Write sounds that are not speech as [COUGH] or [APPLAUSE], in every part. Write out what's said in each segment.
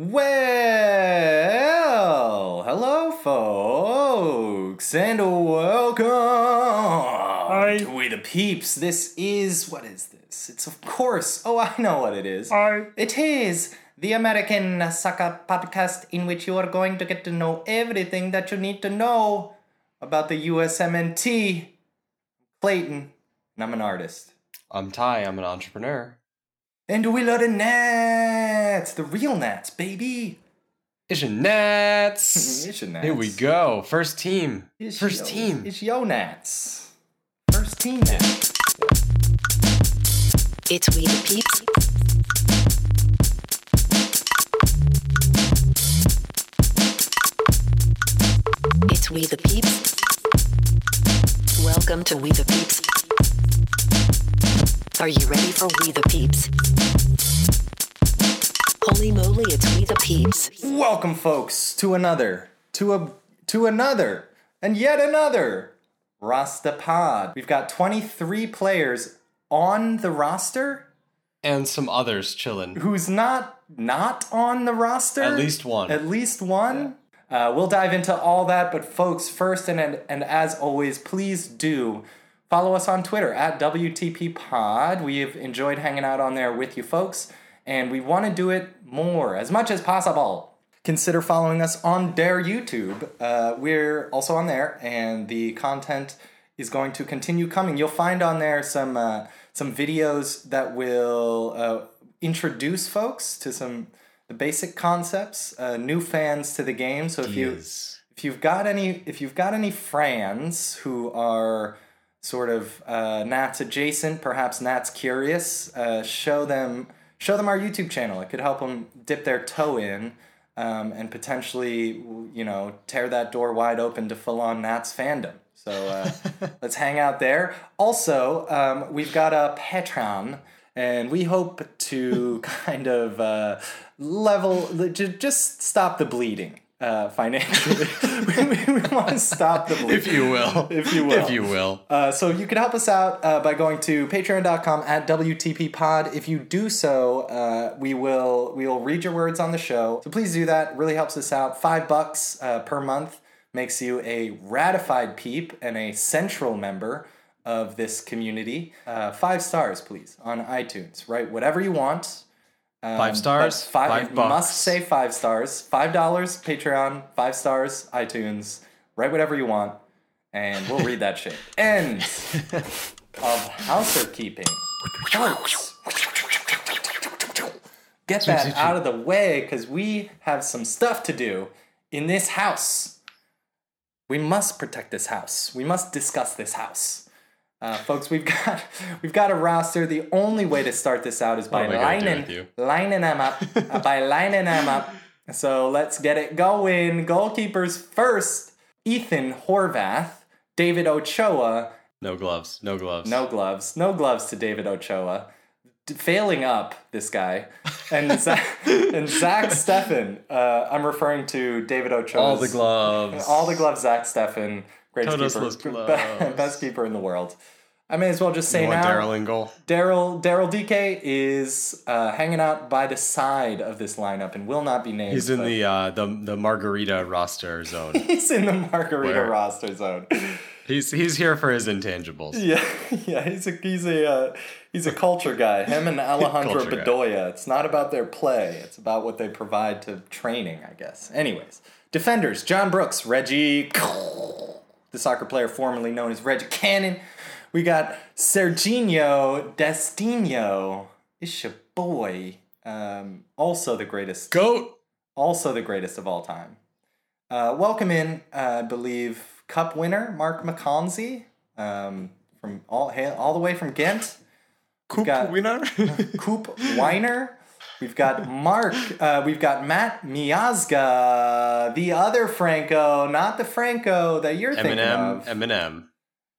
Well, hello, folks, and welcome to We the Peeps. This is what is this? It's of course. Oh, I know what it is. Hi. It is the American Soccer Podcast, in which you are going to get to know everything that you need to know about the USMNT. Clayton, and I'm an artist. I'm Ty. I'm an entrepreneur. And we love the Nats, the real Nats, baby. It's your Nats. [LAUGHS] It's your Nats. Here we go. First team. It's First yo- team. It's Yo Nats. First team Nats. It's We the Peeps. It's We the Peeps. Welcome to We the Peeps. Are you ready for We the Peeps? Holy moly, it's We the Peeps. Welcome, folks, to another, to a, to another, and yet another Rasta Pod. We've got 23 players on the roster. And some others chilling. Who's not not on the roster? At least one. At least one. Uh, we'll dive into all that, but folks, first and, and and as always, please do follow us on Twitter at WTP Pod. We've enjoyed hanging out on there with you folks, and we want to do it more as much as possible. Consider following us on Dare YouTube. Uh, we're also on there, and the content is going to continue coming. You'll find on there some uh, some videos that will uh, introduce folks to some the basic concepts, uh, new fans to the game. So if you if you've got any if you've got any friends who are sort of uh, Nats adjacent, perhaps Nats curious, uh, show them show them our YouTube channel. It could help them dip their toe in. Um, and potentially, you know, tear that door wide open to full on Nats fandom. So uh, [LAUGHS] let's hang out there. Also, um, we've got a Patreon, and we hope to [LAUGHS] kind of uh, level, ju- just stop the bleeding uh, financially. [LAUGHS] we, we, we want to stop the bleeding. If you will. If you will. If you will. Uh, so you can help us out uh, by going to patreon.com at WTP pod. If you do so, uh, we will we will read your words on the show. So please do that. Really helps us out. Five bucks uh, per month makes you a ratified peep and a central member of this community. Uh, five stars, please, on iTunes. Right, whatever you want. Um, Five stars, Five, five bucks. Must say five stars. Five dollars Patreon. Five stars iTunes. Write whatever you want, and we'll read that shit. [LAUGHS] End of houser keeping. Get that out of the way because we have some stuff to do in this house. We must protect this house. We must discuss this house. Uh, folks, we've got [LAUGHS] we've got a roster. The only way to start this out is by gonna do lining lining them up. [LAUGHS] uh, by lining them up. So let's get it going. Goalkeepers first: Ethan Horvath, David Ochoa. No gloves. No gloves. No gloves. No gloves to David Ochoa. D- failing up this guy and [LAUGHS] Zach, and Zach Steffen. Uh, I'm referring to David Ochoa. All the gloves. All the gloves, Zach Steffen. Greatest keeper, gloves. [LAUGHS] best keeper in the world. I may as well just say You now. Daryl in goal? Daryl Daryl Dike is uh, hanging out by the side of this lineup and will not be named. He's in the uh, the the margarita roster zone. [LAUGHS] he's in the margarita Where? roster zone. he's he's here for his intangibles. Yeah, yeah, he's a he's a uh, he's a culture guy. Him and [LAUGHS] Alejandro Culture guy. Bedoya. It's not about their play. It's about what they provide to training, I guess. Anyways, defenders: John Brooks, Reggie, the soccer player formerly known as Reggie Cannon. We got Serginho Destino. It's your boy. Um, also the greatest Goat. also the greatest of all time. Uh, welcome in, uh, I believe, Cup winner Mark McKenzie um, from all all the way from Ghent. Coop got- winner. [LAUGHS] Coop Weiner. We've got Mark. Uh, we've got Matt Miazga, the other Franco, not the Franco that you're thinking of. Eminem.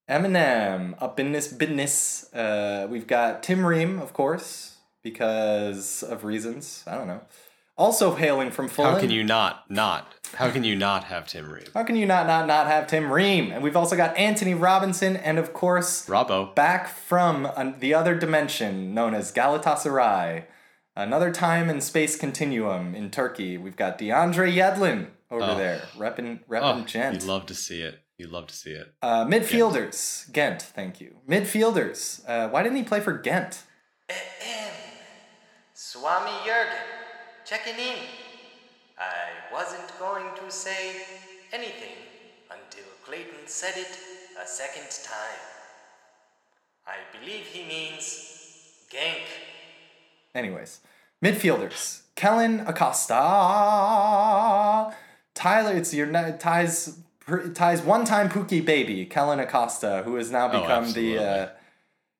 Eminem up in this business. Uh, we've got Tim Ream, of course, because of reasons. I don't know. Also hailing from Fulham. How can you not not? How can you not have Tim Ream? How can you not not not have Tim Ream? And we've also got Antonee Robinson, and of course, Robbo. back from uh, the other dimension known as Galatasaray, Another time and space continuum in Turkey. We've got DeAndre Yedlin over Oh. there, repping, repping Oh, gent. you'd love to see it. You'd love to see it. Uh, midfielders, Ghent, thank you. Midfielders, uh, why didn't he play for Ghent? Swami Jurgen, checking in. I wasn't going to say anything until Clayton said it a second time. I believe he means gank. Anyways, midfielders, Kellen Acosta, Tyler. It's your na- Ty's Ty's one-time Pookie baby, Kellen Acosta, who has now Oh, become the uh,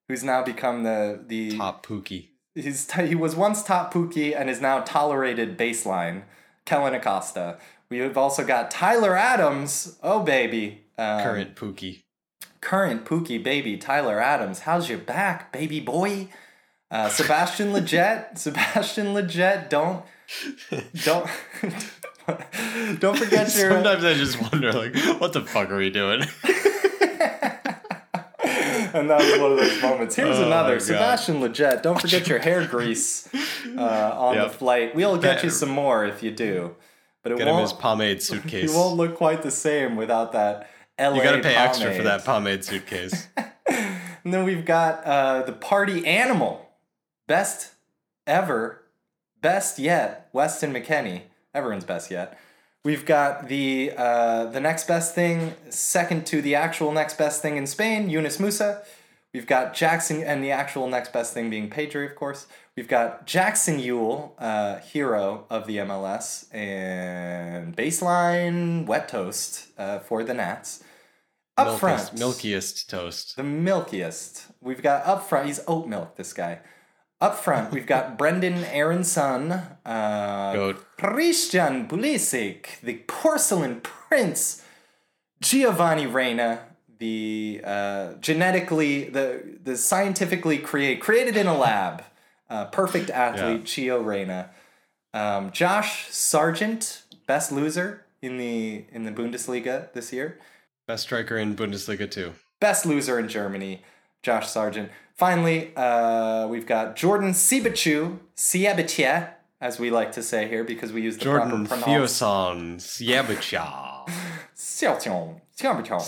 who's now become the the Top Pookie. He's t- he was once top Pookie and is now tolerated baseline. Kellen Acosta. We have also got Tyler Adams. Oh baby, um, Current Pookie. current Pookie baby Tyler Adams. How's your back, baby boy? Uh, Sebastian Lletget. [LAUGHS] Sebastian Lletget. Don't don't [LAUGHS] don't forget [LAUGHS] your. Sometimes I just wonder, like, what the fuck are we doing? [LAUGHS] and that was one of those moments. Here's Oh another Sebastian Lletget. Don't forget your hair grease [LAUGHS] uh, on the flight. We'll get you some more if you do, but it Get him his won't. pomade [LAUGHS] He suitcase. won't look quite the same without that LA. You gotta pay extra for that pomade suitcase. And then we've got uh, the party animal, best ever, best yet, Weston McKennie, everyone's best yet. We've got the uh, the next best thing, second to the actual next best thing in Spain, Yunus Musah. We've got Jackson, and the actual next best thing being Pedri, of course. We've got Jackson Yueill, uh, hero of the MLS, and baseline wet toast uh, for the Nats. Up front, Milkiest, milkiest toast. the milkiest. We've got up front. He's oat milk. This guy. Up front, we've got [LAUGHS] Brenden Aaronson, uh, Christian Pulisic, the porcelain prince, Giovanni Reyna, the uh, genetically, the the scientifically create created in a lab, uh, perfect athlete, Gio Reyna, um, Josh Sargent, best loser in the in the Bundesliga this year. Best striker in Bundesliga too. Best loser in Germany, Josh Sargent. Finally, uh, we've got Jordan Siebatcheu, Siabitia, as we like to say here because we use the Jordan proper pronounce. Fioson Siebicha. Xiaoqiong, Xiaobiqiong.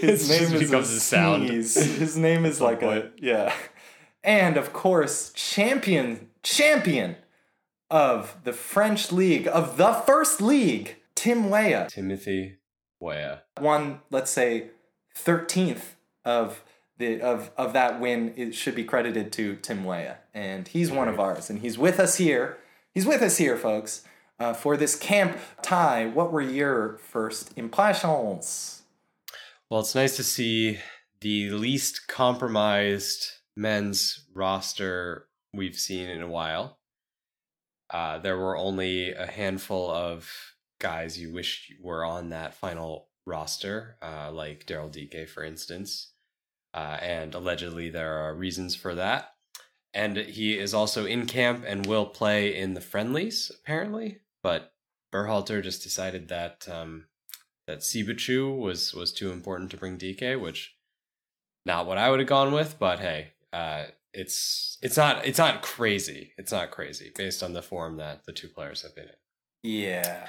His name is a sound. sneeze. His name is like a yeah. And of course, champion, champion of the French league of the first league, Tim Weah. Timothy Weah. one let's say 13th of the of of that win it should be credited to Tim Weah. And he's one of ours and he's with us here. He's with us here folks uh, for this camp tie. What were your first impressions? Well, it's nice to see the least compromised men's roster we've seen in a while. Uh, there were only a handful of guys you wish were on that final roster, uh, like Daryl Dike, for instance. Uh, and allegedly, there are reasons for that. And he is also in camp and will play in the friendlies, apparently. But Berhalter just decided that um, that Siebatcheu was was too important to bring Dike, which not what I would have gone with, but hey, uh, it's it's not it's not crazy. It's not crazy based on the form that the two players have been in. yeah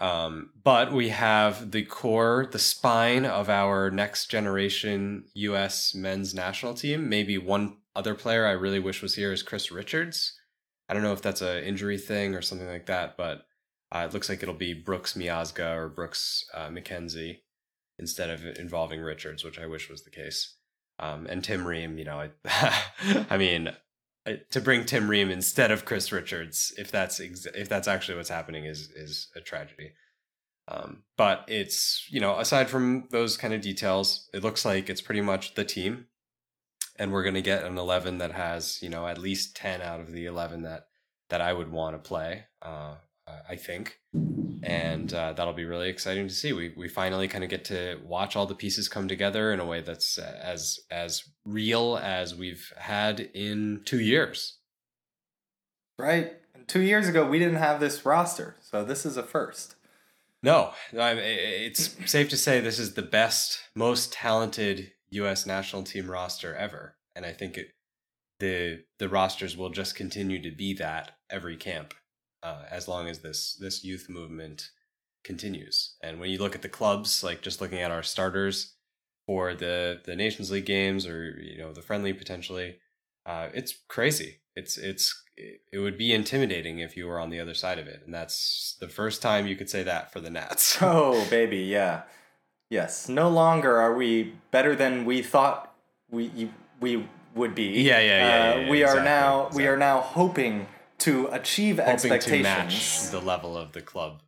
Um, but we have the core, the spine of our next generation U.S. men's national team. Maybe one other player I really wish was here is Chris Richards. I don't know if that's an injury thing or something like that, but uh, it looks like it'll be Brooks Miazga or Brooks uh, McKenzie instead of involving Richards, which I wish was the case. Um, and Tim Ream, you know, I, [LAUGHS] I mean, to bring Tim Ream instead of Chris Richards, if that's ex- if that's actually what's happening, is is a tragedy. Um, but it's you know, aside from those kind of details, it looks like it's pretty much the team, and we're gonna get an eleven that has you know at least ten out of the eleven that that I would want to play. Uh, uh, I think, and uh, that'll be really exciting to see. We we finally kind of get to watch all the pieces come together in a way that's uh, as as real as we've had in two years. right and two years ago we didn't have this roster so this is a first No, I, it's safe to say this is the best, most talented U.S. national team roster ever, and I think it the the rosters will just continue to be that every camp uh, as long as this this youth movement continues. And when you look at the clubs, like just looking at our starters for the the Nations League games or you know the friendly potentially, uh, it's crazy. It's it's it would be intimidating if you were on the other side of it, and that's the first time you could say that for the Nats. [LAUGHS] Oh, baby, yeah. Yes. No longer are we better than we thought we we would be. Yeah, yeah, yeah, Uh, yeah, yeah, we are exactly, now we are now hoping to achieve Hoping to expectations. match the level of the club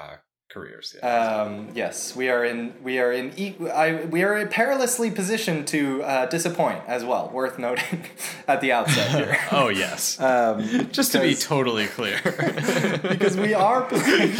uh, careers. Yeah, Um, yes, we are in. We are in. E- I, we are perilously positioned to uh, disappoint as well. Worth noting [LAUGHS] at the outset here. [LAUGHS] oh yes. [LAUGHS] Um, Just to be totally clear. because we are playing,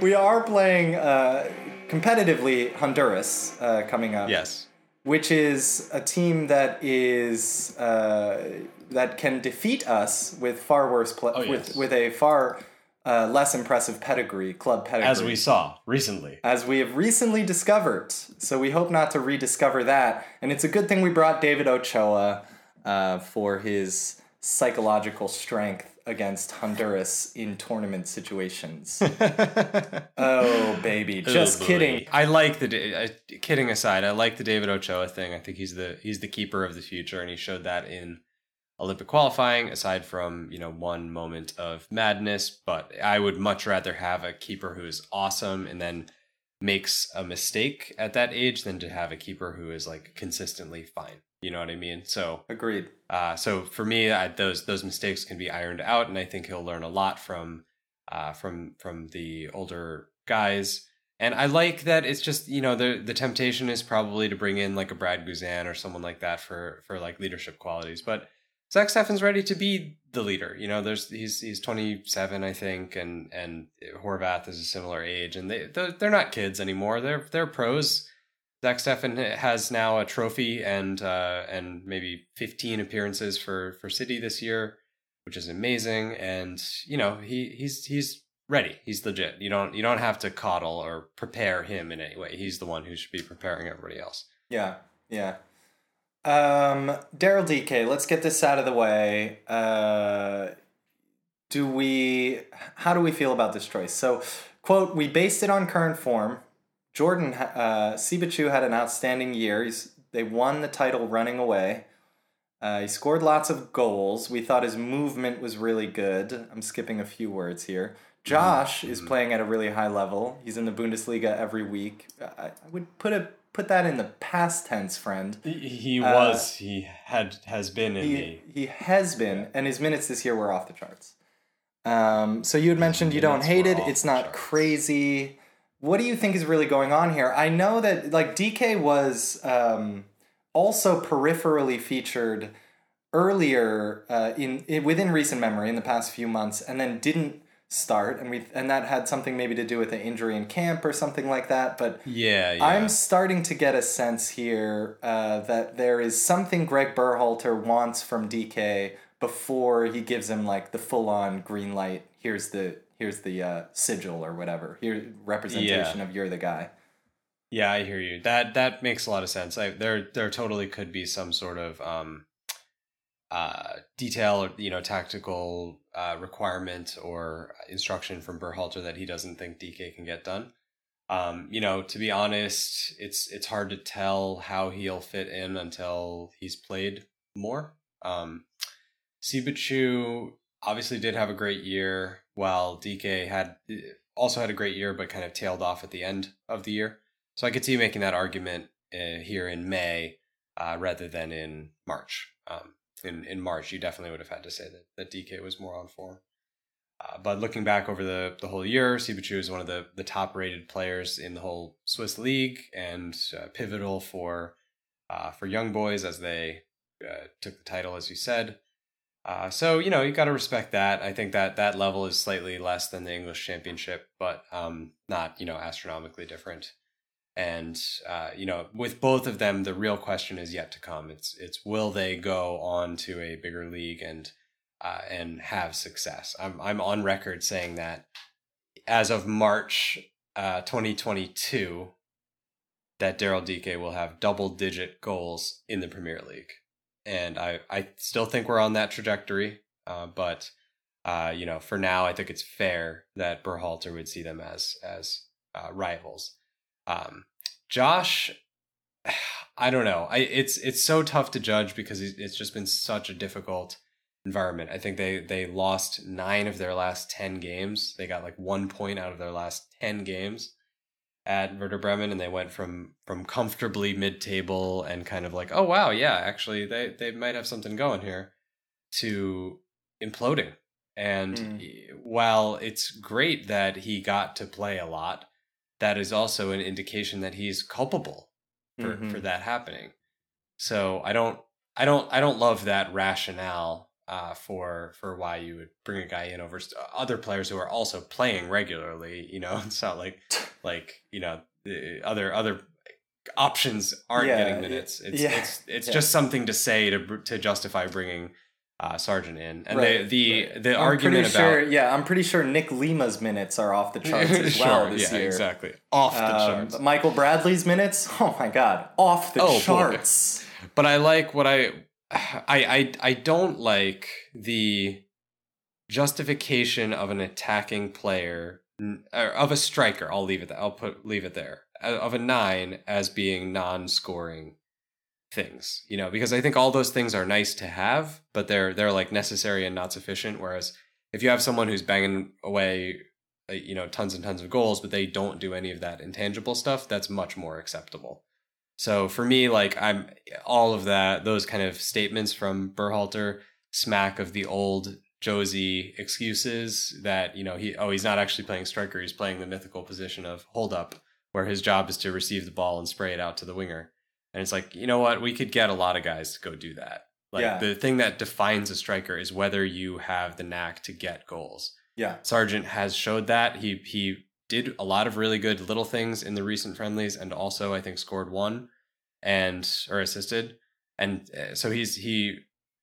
we are playing uh, competitively Honduras uh, coming up. yes. which is a team that is uh, that can defeat us with far worse pla Oh, with yes. with a far uh, less impressive pedigree, club pedigree, As we saw recently. as we have recently discovered. So we hope not to rediscover that, and it's a good thing we brought David Ochoa uh, for his psychological strength against Honduras in tournament situations. [LAUGHS] oh baby, just Oh, kidding. I like the uh, kidding aside. I like the David Ochoa thing. I think he's the he's the keeper of the future, and he showed that in Olympic qualifying. Aside from you know one moment of madness, but I would much rather have a keeper who is awesome and then makes a mistake at that age than to have a keeper who is like consistently fine. You know what I mean? So Agreed. uh, so for me, I, those those mistakes can be ironed out, and I think he'll learn a lot from uh, from from the older guys. And I like that it's just you know the the temptation is probably to bring in like a Brad Guzan or someone like that for for like leadership qualities, but Zach Steffen's ready to be the leader. You know, there's he's he's 27, I think, and and Horvath is a similar age, and they they're, not kids anymore. They're they're pros. Zach Steffen has now a trophy and uh, and maybe 15 appearances for for City this year, which is amazing. And you know he he's he's ready. He's legit. You don't you don't have to coddle or prepare him in any way. He's the one who should be preparing everybody else. Yeah, yeah. Um, Daryl Dike, let's get this out of the way. Uh, do we? How do we feel about this choice? So, quote: We based it on current form. Jordan uh, Siebatcheu had an outstanding year. He's, they won the title running away. Uh, he scored lots of goals. We thought his movement was really good. I'm skipping a few words here. Josh is playing at a really high level. He's in the Bundesliga every week. I, I would put a put that in the past tense, friend. He, he Uh, was he had has been in He, he has been, and his minutes this year were off the charts. Um, so you had mentioned you don't hate it. It's not charts. crazy. What do you think is really going on here? I know that like Dike was um, also peripherally featured earlier uh, in, in within recent memory in the past few months, and then didn't start, and we and that had something maybe to do with an injury in camp or something like that. But yeah yeah. I'm starting to get a sense here uh, that there is something Greg Berhalter wants from Dike before he gives him like the full on green light. Here's the here's the uh, sigil or whatever. Here representation of you're the guy. Yeah, I hear you. That that makes a lot of sense. I, there there totally could be some sort of um, uh, detail or you know tactical uh, requirement or instruction from Berhalter that he doesn't think Dike can get done. Um, you know, to be honest, it's it's hard to tell how he'll fit in until he's played more. Um, Siebatcheu obviously did have a great year, while Dike had also had a great year, but kind of tailed off at the end of the year. So I could see making that argument uh, here in May uh, rather than in March. Um, in in March, you definitely would have had to say that, that Dike was more on form. Uh, but looking back over the, the whole year, Siebatcheu is one of the, the top rated players in the whole Swiss league and uh, pivotal for uh, for young boys as they uh, took the title, as you said. Uh, so you know you got to respect that. I think that that level is slightly less than the English Championship, but um, not you know astronomically different. And uh, you know, with both of them, the real question is yet to come. It's it's will they go on to a bigger league and uh, and have success? I'm I'm on record saying that as of March uh, 2022, that Daryl Dike will have double digit goals in the Premier League, and I I still think we're on that trajectory. Uh, but uh, you know, for now, I think it's fair that Berhalter would see them as as uh, rivals. Um, Josh, [SIGHS] I don't know. I it's it's so tough to judge because it's just been such a difficult environment. I think they they lost nine of their last ten games. They got like one point out of their last ten games at Werder Bremen, and they went from from comfortably mid table and kind of like, oh wow, yeah, actually they they might have something going here, to imploding. And Mm. while it's great that he got to play a lot, that is also an indication that he's culpable for, Mhm. for that happening. So I don't I don't I don't love that rationale uh, for for why you would bring a guy in over st- other players who are also playing regularly. You know, [LAUGHS] it's not like [LAUGHS] like you know the other other options aren't Yeah, getting minutes. It's yeah, it's it's yeah. just something to say to to justify bringing uh, Sargent in. And Right, the the right. the I'm argument about sure, yeah, I'm pretty sure Nick Lima's minutes are off the [LAUGHS] charts as well this yeah, year. exactly off the Um, charts. Michael Bradley's minutes, [LAUGHS] oh my god, off the Oh, boy. charts. [LAUGHS] but I like what I, I I I don't like the justification of an attacking player or of a striker. I'll leave it. There. I'll put leave it there uh, of a nine as being non-scoring things. You know, because I think all those things are nice to have, but they're they're like necessary and not sufficient. Whereas if you have someone who's banging away. uh, You know, tons and tons of goals, but they don't do any of that intangible stuff. That's much more acceptable. So for me, like I'm all of that, those kind of statements from Berhalter smack of the old Jozy excuses that, you know, he oh, he's not actually playing striker, he's playing the mythical position of hold up, where his job is to receive the ball and spray it out to the winger. And it's like, you know what, we could get a lot of guys to go do that. Like Yeah. the thing that defines a striker is whether you have the knack to get goals. Yeah. Sargent has showed that. He he did a lot of really good little things in the recent friendlies, and also I think scored one and or assisted, and uh, so he's he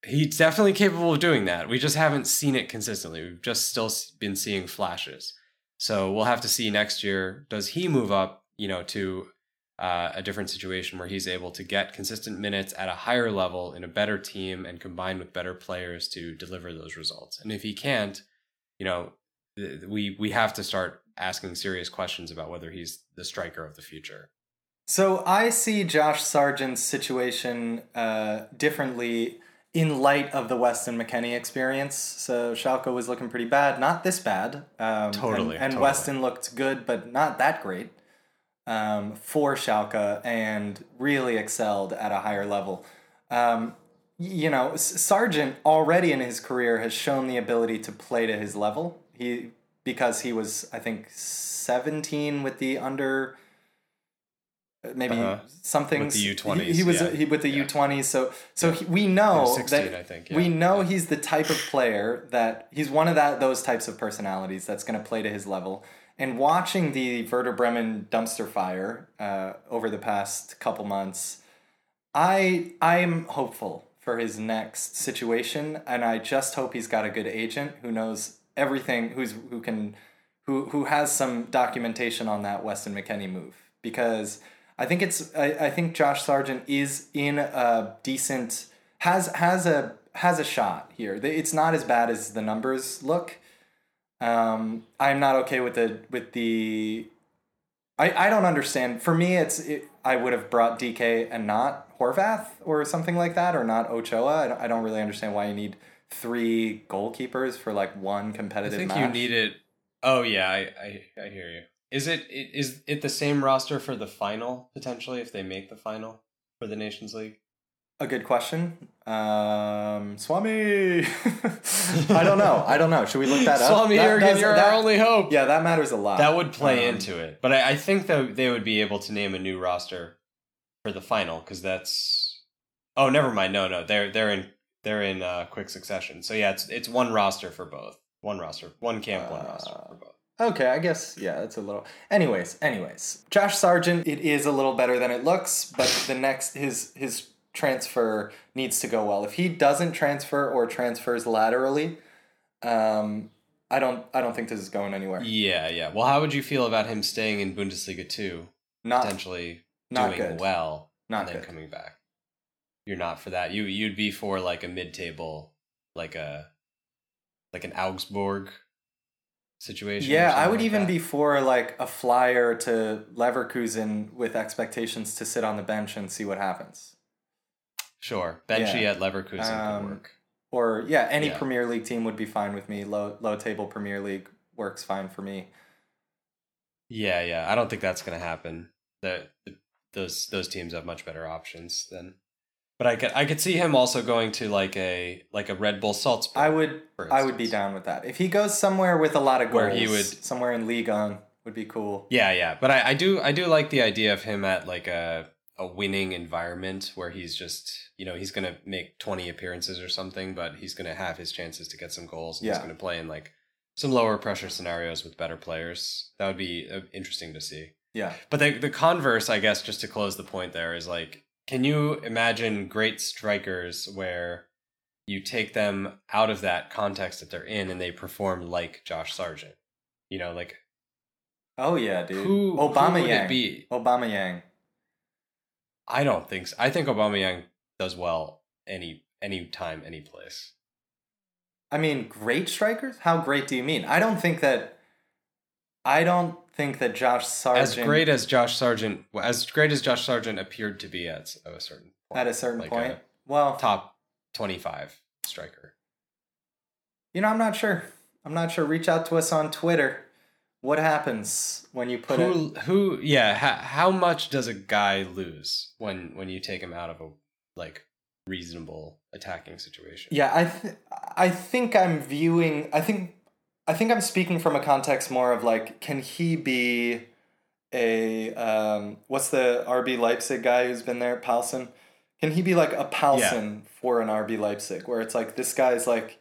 he's definitely capable of doing that. We just haven't seen it consistently. We've just still been seeing flashes. So we'll have to see next year. Does he move up? You know, to uh, a different situation where he's able to get consistent minutes at a higher level in a better team and combined with better players to deliver those results. And if he can't, you know, th- we we have to start asking serious questions about whether he's the striker of the future. So I see Josh Sargent's situation uh, differently in light of the Weston McKennie experience. So Schalke was looking pretty bad, not this bad. Um, Totally, And, and totally. Weston looked good, but not that great um, for Schalke and really excelled at a higher level. Um, you know, Sargent already in his career has shown the ability to play to his level. He because he was, I think, seventeen with the under, maybe Uh-huh. something With the U20s, he was yeah. he, with the Yeah. U twenties. So so he, we know 16, that I think, we yeah. know he's the type of player that he's one of that those types of personalities that's going to play to his level. And watching the Werder Bremen dumpster fire uh, over the past couple months, I I'm hopeful for his next situation, and I just hope he's got a good agent who knows everything, who's who can, who who has some documentation on that Weston McKennie move because I think it's I, I think Josh Sargent is in a decent has has a has a shot here. It's not as bad as the numbers look. Um, I'm not okay with the with the. I, I don't understand. For me, it's it, I would have brought Dike and not Horvath or something like that, or not Ochoa. I don't, I don't really understand why you need three goalkeepers for like one competitive. I think match. you need it. Oh yeah, I, I I hear you. Is it is it the same roster for the final potentially if they make the final for the Nations League? A good question. Um, Swami. [LAUGHS] I don't know. I don't know. Should we look that up? Swami That Jurgen, you're that- our only hope. Yeah, that matters a lot. That would play Um, into it, but I, I think that they would be able to name a new roster for the final because that's. Oh, never mind. No, no, they're they're in they're in uh, quick succession. So yeah, it's it's one roster for both. One roster, one camp, one roster for both. Okay, I guess yeah, that's a little. Anyways, anyways, Josh Sargent, it is a little better than it looks, but the next his his transfer needs to go well. If he doesn't transfer or transfers laterally, um, I don't I don't think this is going anywhere. Yeah, yeah. Well, how would you feel about him staying in Bundesliga two, Not potentially not doing good. well, Not and then good. coming back? you're not for that. You you'd be for like a mid table, like a like an Augsburg situation. Yeah, I would like even that. be for like a flyer to Leverkusen with expectations to sit on the bench and see what happens. Sure. Benchy Yeah. at Leverkusen Um, could work. Or yeah, any Yeah. Premier League team would be fine with me. Low low table Premier League works fine for me. Yeah, yeah. I don't think that's going to happen. That those those teams have much better options than. But I could I could see him also going to like a like a Red Bull Salzburg. I would I would be down with that. If he goes somewhere with a lot of goals, Where he would- somewhere in Ligue 1 would be cool. Yeah, yeah. But I, I do I do like the idea of him at like a a winning environment where he's just you know he's gonna make twenty appearances or something, but he's gonna have his chances to get some goals. And He's gonna play in like some lower pressure scenarios with better players. That would be uh, interesting to see. Yeah. But the the converse, I guess, just to close the point there is like, can you imagine great strikers where you take them out of that context that they're in and they perform like Josh Sargent? You know, like Oh yeah, dude. who, Obama who would Yang. it be? Obama Yang. I don't think so. I think Aubameyang does well any any time, any place. I mean, great strikers? How great do you mean? I don't think that I don't think that Josh Sargent As great as Josh Sargent, as great as Josh Sargent appeared to be at a certain point, at a certain like point. a well, top twenty five striker. you know, I'm not sure. I'm not sure. Reach out to us on Twitter. What happens when you put it? who who yeah how, how much does a guy lose when when you take him out of a like reasonable attacking situation Yeah, I th- I think I'm viewing. I think I think I'm speaking from a context more of like, can he be a um, what's the RB Leipzig guy who's been there, Poulsen? Can he be like a Poulsen for an RB Leipzig, where it's like this guy's like.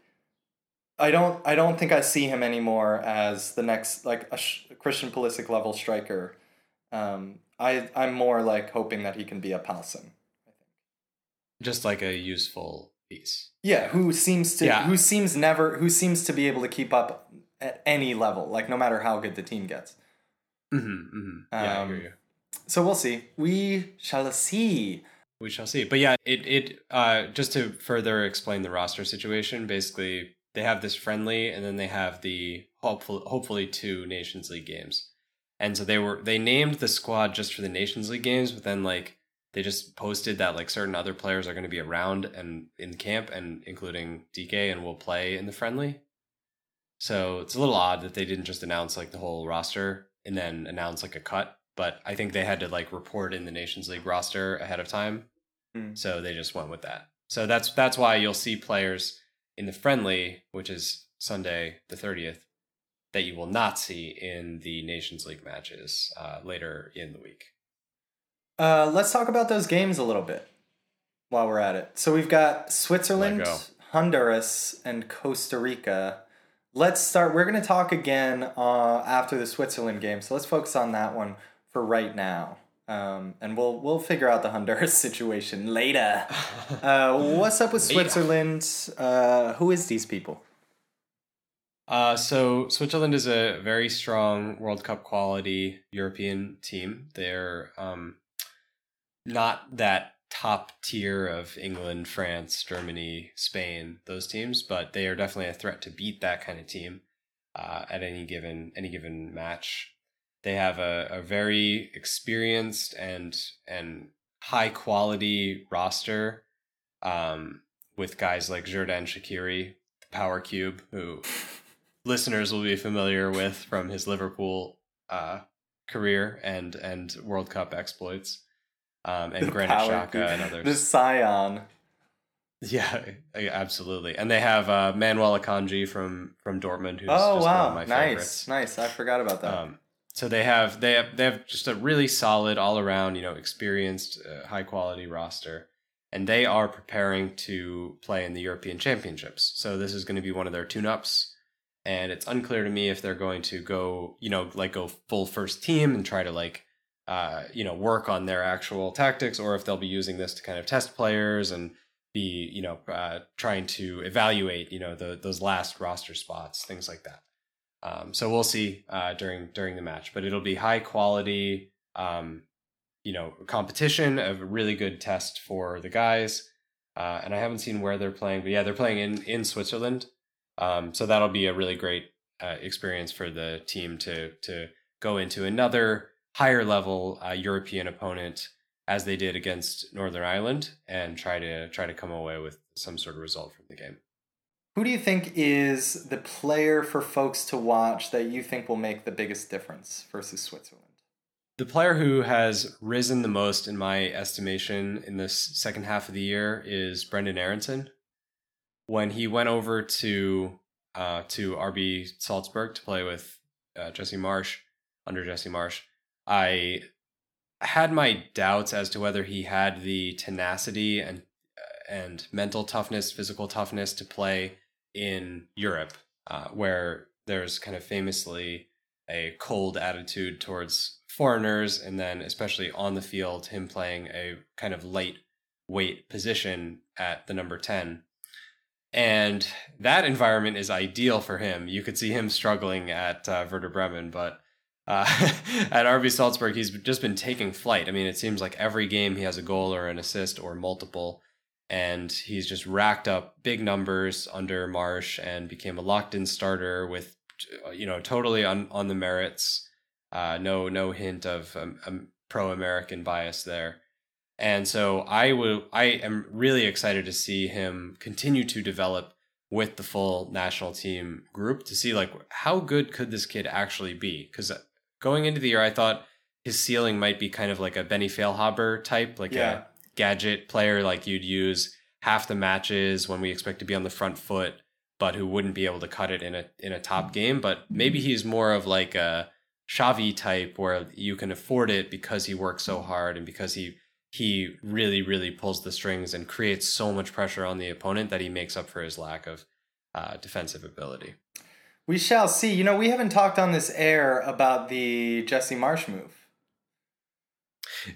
I don't. I don't think I see him anymore as the next like a Sh- Christian Pulisic level striker. Um, I I'm more like hoping that he can be a Poulsen. just like a useful piece Yeah, who seems to Yeah. who seems never who seems to be able to keep up at any level, like no matter how good the team gets. mm-hmm, mm-hmm. yeah I Um, hear you So we'll see. We shall see. we shall see but yeah it it uh just to further explain the roster situation basically they have this friendly and then they have the hopeful, hopefully two nations league games and so they were they named the squad just for the nations league games but then like they just posted that like certain other players are going to be around and in camp and including dk and will play in the friendly so it's a little odd that they didn't just announce like the whole roster and then announce like a cut but i think they had to like report in the nations league roster ahead of time Hmm. so they just went with that. So that's that's why you'll see players in the friendly, which is Sunday the thirtieth, that you will not see in the Nations League matches uh, later in the week. Uh, let's talk about those games a little bit while we're at it. So we've got Switzerland. Honduras, and Costa Rica. Let's start. We're going to talk again uh, after the Switzerland game. So let's focus on that one for right now. Um, and we'll we'll figure out the Honduras [LAUGHS] situation later. Uh, what's up with Switzerland? Uh, who is these people? Uh, so Switzerland is a very strong World Cup quality European team. They're um, not that top tier of England, France, Germany, Spain, those teams, but they are definitely a threat to beat that kind of team uh, at any given any given match. They have a, a very experienced and and high quality roster um, with guys like Xherdan Shaqiri, the Power Cube, who [LAUGHS] listeners will be familiar with from his Liverpool uh, career and and World Cup exploits, um, and The Granit Xhaka cube. and others. The Scion. Yeah, absolutely. And they have uh, Manuel Akanji from from Dortmund, who's Oh just one wow, of my nice, favorites. nice. I forgot about that. Um, so they have they have they have just a really solid all around, you know, experienced, uh, high quality roster, and they are preparing to play in the European Championships. So this is going to be one of their tune ups, and it's unclear to me if they're going to go, you know, like go full first team and try to like, uh, you know, work on their actual tactics, or if they'll be using this to kind of test players and be, you know, uh, trying to evaluate, you know, the those last roster spots, things like that. Um, so we'll see uh, during during the match, but it'll be high quality, um, you know, competition, a really good test for the guys, uh, and I haven't seen where they're playing, but yeah, they're playing in in Switzerland. Um, so that'll be a really great uh, experience for the team to to go into another higher level uh, European opponent as they did against Northern Ireland and try to try to come away with some sort of result from the game. Who do you think is the player for folks to watch that you think will make the biggest difference versus Switzerland? The player who has risen the most, in my estimation, in this second half of the year is Brenden Aaronson. When he went over to uh, to RB Salzburg to play with uh, Jesse Marsch, under Jesse Marsch, I had my doubts as to whether he had the tenacity and and mental toughness, physical toughness to play in Europe, uh, where there's kind of famously a cold attitude towards foreigners, and then especially on the field, him playing a kind of light weight position at the number 10. And that environment is ideal for him. You could see him struggling at uh, Werder Bremen, but uh, [LAUGHS] at RB Salzburg, he's just been taking flight. I mean, it seems like every game he has a goal or an assist or multiple and he's just racked up big numbers under Marsch and became a locked in starter with you know totally on on the merits. Uh, no no hint of um, um, pro American bias there. And so I will I am really excited to see him continue to develop with the full national team group to see like how good could this kid actually be? Because going into the year I thought his ceiling might be kind of like a Benny Feilhaber type like Yeah. a gadget player like you'd use half the matches when we expect to be on the front foot, but who wouldn't be able to cut it in a in a top game. But maybe he's more of like a Xavi type where you can afford it because he works so hard and because he he really really pulls the strings and creates so much pressure on the opponent that he makes up for his lack of uh, defensive ability. We shall see. You know, we haven't talked on this air about the Jesse Marsch move.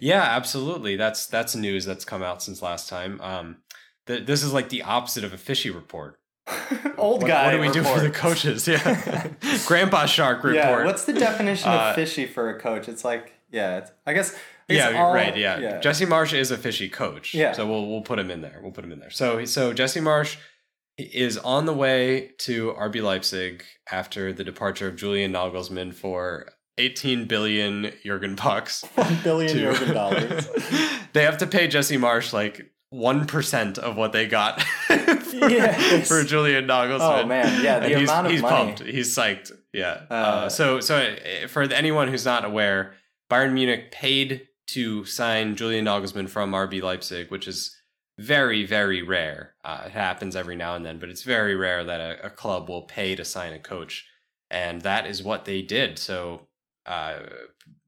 Yeah, absolutely. That's that's news that's come out since last time. Um, th- this is like the opposite of a fishy report. [LAUGHS] Old What, guy. what do we do for the coaches? Yeah, [LAUGHS] Grandpa Shark report. Yeah, what's the definition of Uh, fishy for a coach? It's like, yeah, it's, I guess. it's yeah, all- right. Yeah. Jesse Marsch is a fishy coach. Yeah. So we'll we'll put him in there. We'll put him in there. So so Jesse Marsch is on the way to RB Leipzig after the departure of Julian Nagelsmann for 18 billion Jurgen bucks. [LAUGHS] One billion to- Jurgen [LAUGHS] dollars. they have to pay Jesse Marsch like one percent of what they got [LAUGHS] for, Yes. for Julian Nagelsmann. Oh, man. Yeah, the And he's, amount of he's money. pumped. He's psyched. Yeah. Uh, Uh, so so uh, for anyone who's not aware, Bayern Munich paid to sign Julian Nagelsmann from RB Leipzig, which is very very rare. Uh, it happens every now and then, but it's very rare that a, a club will pay to sign a coach, and that is what they did. So. Uh,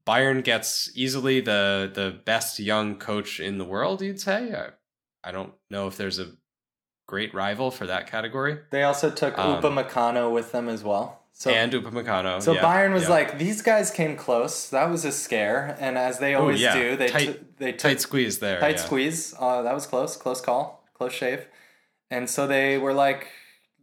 Bayern gets easily the the best young coach in the world. You'd say. I, I don't know if there's a great rival for that category. They also took Um, Upamecano with them as well. So, and Upamecano. so yeah, Bayern was yeah. like, these guys came close. That was a scare, and as they Oh, always yeah. do, they Tight- t- they took tight squeeze there. tight squeeze. Uh, that was close, close call, close shave. And so they were like,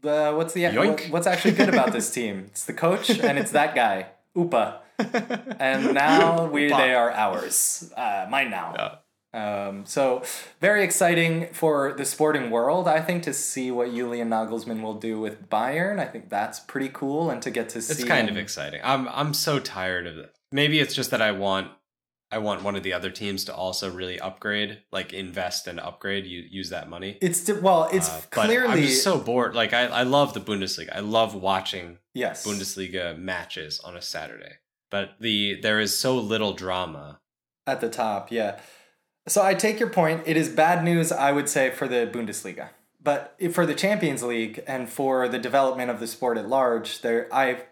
uh, "What's the Yoink. what's actually good about this team? It's the coach and it's that guy, Upa." And now [LAUGHS] we they are ours, uh, mine now. Yeah. Um, so very exciting for the sporting world, I think, to see what Julian Nagelsmann will do with Bayern. I think that's pretty cool, and to get to see. It's kind of exciting. I'm I'm so tired of it. Maybe it's just that I want I want one of the other teams to also really upgrade, like invest and upgrade. You use that money. It's well, it's Uh, clearly I'm just so bored. Like I, I love the Bundesliga. I love watching yes. Bundesliga matches on a Saturday. But the there is so little drama. At the top, yeah. So I take your point. It is bad news, I would say, for the Bundesliga. But for the Champions League and for the development of the sport at large, there I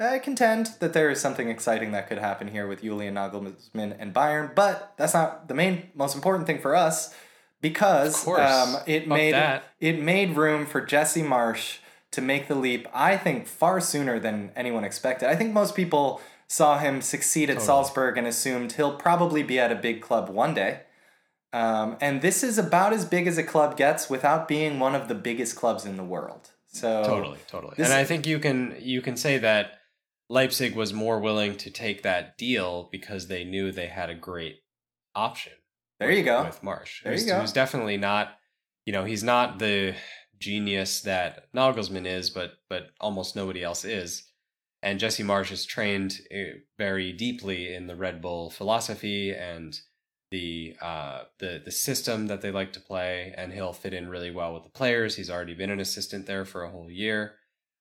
I contend that there is something exciting that could happen here with Julian Nagelsmann and Bayern. But that's not the main, most important thing for us because um, it Fuck made that. it made room for Jesse Marsch to make the leap. I think far sooner than anyone expected. I think most people saw him succeed at Salzburg and assumed he'll probably be at a big club one day. Um, and this is about as big as a club gets without being one of the biggest clubs in the world. So Totally, totally. And I think you can you can say that Leipzig was more willing to take that deal because they knew they had a great option. there you go. with Marsch. There you who's, go. Who's definitely not you know, he's not the genius that Nagelsmann is, but but almost nobody else is. And Jesse Marsch is trained eh, very deeply in the Red Bull philosophy and the uh, the the system that they like to play, and he'll fit in really well with the players. He's already been an assistant there for a whole year.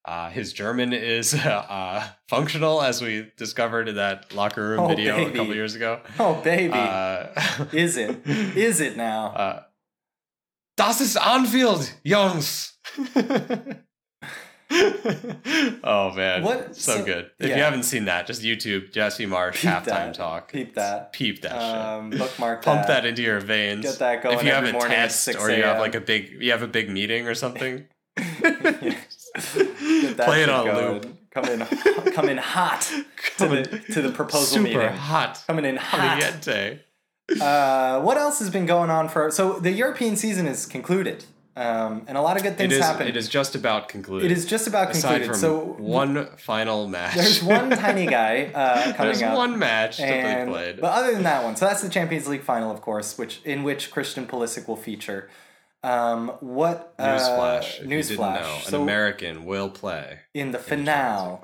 Uh, his German is [LAUGHS] uh, functional, as we discovered in that locker room Oh, video a couple years ago. Oh baby, Uh, [LAUGHS] is it? Is it now? uh, das ist Anfield, Jungs. [LAUGHS] [LAUGHS] oh man, What- So, so- good. If yeah. you haven't seen that, just YouTube Jesse Marsch Peep halftime that. talk. Peep that. Peep that um, shit. bookmark Pump that. that into your veins. Get that going if you have every a morning at test 6 or you have like a big, you have a big meeting or something. [LAUGHS] Play it on going. loop. Come in, come in hot [LAUGHS] to the to the proposal super meeting. hot. Coming in hot. Uh, what else has been going on for? So the European season is concluded, um, and a lot of good things is. happened. It is just about concluded. It is just about Aside concluded. from so one final match. there's one [LAUGHS] tiny guy uh, coming There's up. one match to be and, played. But other than that one, so that's the Champions League final, of course, which in which Christian Pulisic will feature. Um, what uh, Newsflash. Newsflash. know, an American will play in the in finale.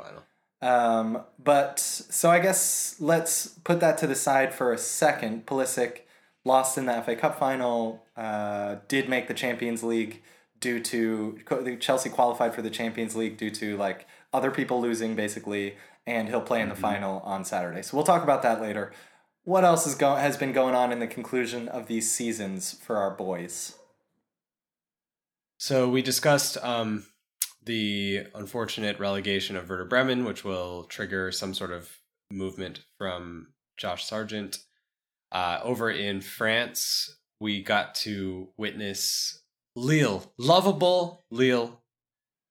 Um, but so I guess let's put that to the side for a second. Pulisic lost in the FA Cup final. Uh, did make the Champions League due to Chelsea qualified for the Champions League due to like other people losing basically, and he'll play in the final on Saturday. So we'll talk about that later. What else is go- has been going on in the conclusion of these seasons for our boys? So we discussed um, the unfortunate relegation of Werder Bremen, which will trigger some sort of movement from Josh Sargent. Uh, over in France, we got to witness Lille, lovable Lille,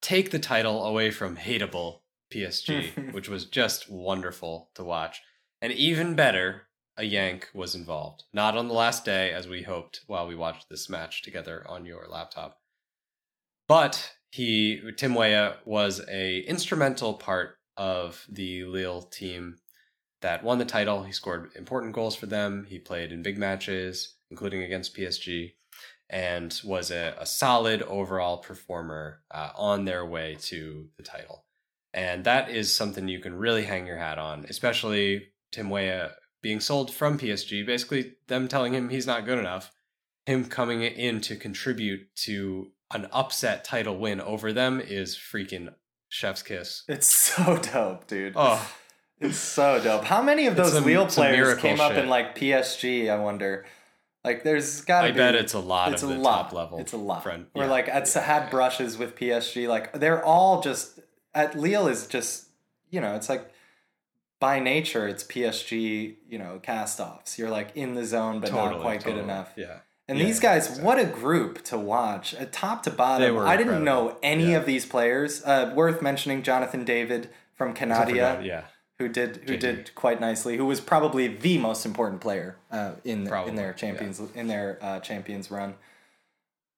take the title away from hateable PSG, [LAUGHS] which was just wonderful to watch. And even better, a Yank was involved. Not on the last day, as we hoped while we watched this match together on your laptop. But he Tim Weah was a instrumental part of the Lille team that won the title. He scored important goals for them. He played in big matches, including against PSG, and was a, a solid overall performer uh, on their way to the title. And that is something you can really hang your hat on, especially Tim Weah being sold from PSG, basically them telling him he's not good enough, him coming in to contribute to an upset title win over them is freaking chef's kiss. It's so [LAUGHS] dope, dude. Oh, It's so dope. How many of those Lille players came up shit. in like PSG? I wonder. Like, there's gotta I be. bet it's a lot it's of a the lot. top level. It's a lot. Friend. Or yeah. like at had brushes with PSG. Like they're all just at Lille is just you know it's like by nature it's PSG. You know cast offs. You're like in the zone but Totally, not quite totally. good enough. Yeah. And Yeah, these guys, exactly. what a group to watch, uh, top to bottom. I didn't incredible. know any Yeah. of these players. Uh, worth mentioning, Jonathan David from I Canadia Yeah. Who did who did quite nicely. Who was probably the most important player uh, in Probably, in their champions in their uh, champions run.